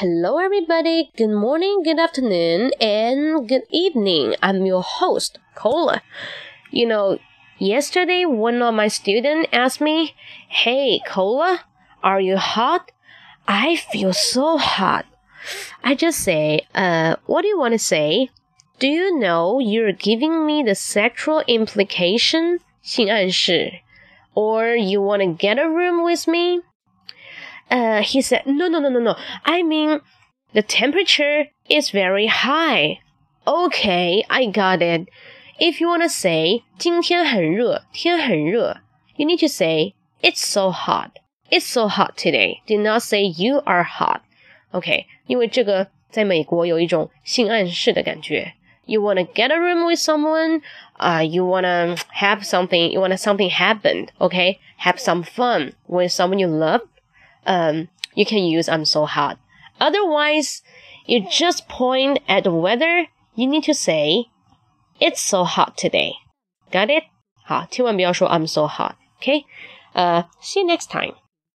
Hello, everybody. Good morning, good afternoon, and good evening. I'm your host, Cola. You know, yesterday one of my students asked me, Hey, Cola, are you hot? I feel so hot. I just say, uh, what do you want to say? Do you know you're giving me the sexual implication? 性暗示. Or you want to get a room with me? Uh, he said, no, no, no, no, no. I mean, the temperature is very high. Okay, I got it. If you want to say 今天很热,天很热, you need to say it's so hot. It's so hot today. Do not say you are hot. OK，因为这个在美国有一种性暗示的感觉。You want to get a room with someone, uh, you want to have something, you want to something happen, okay? Have some fun with someone you love um, you can use I'm so hot. Otherwise, you just point at the weather. You need to say, it's so hot today. Got it? 好，千万不要说 I'm so hot. Okay? Uh, see you next time.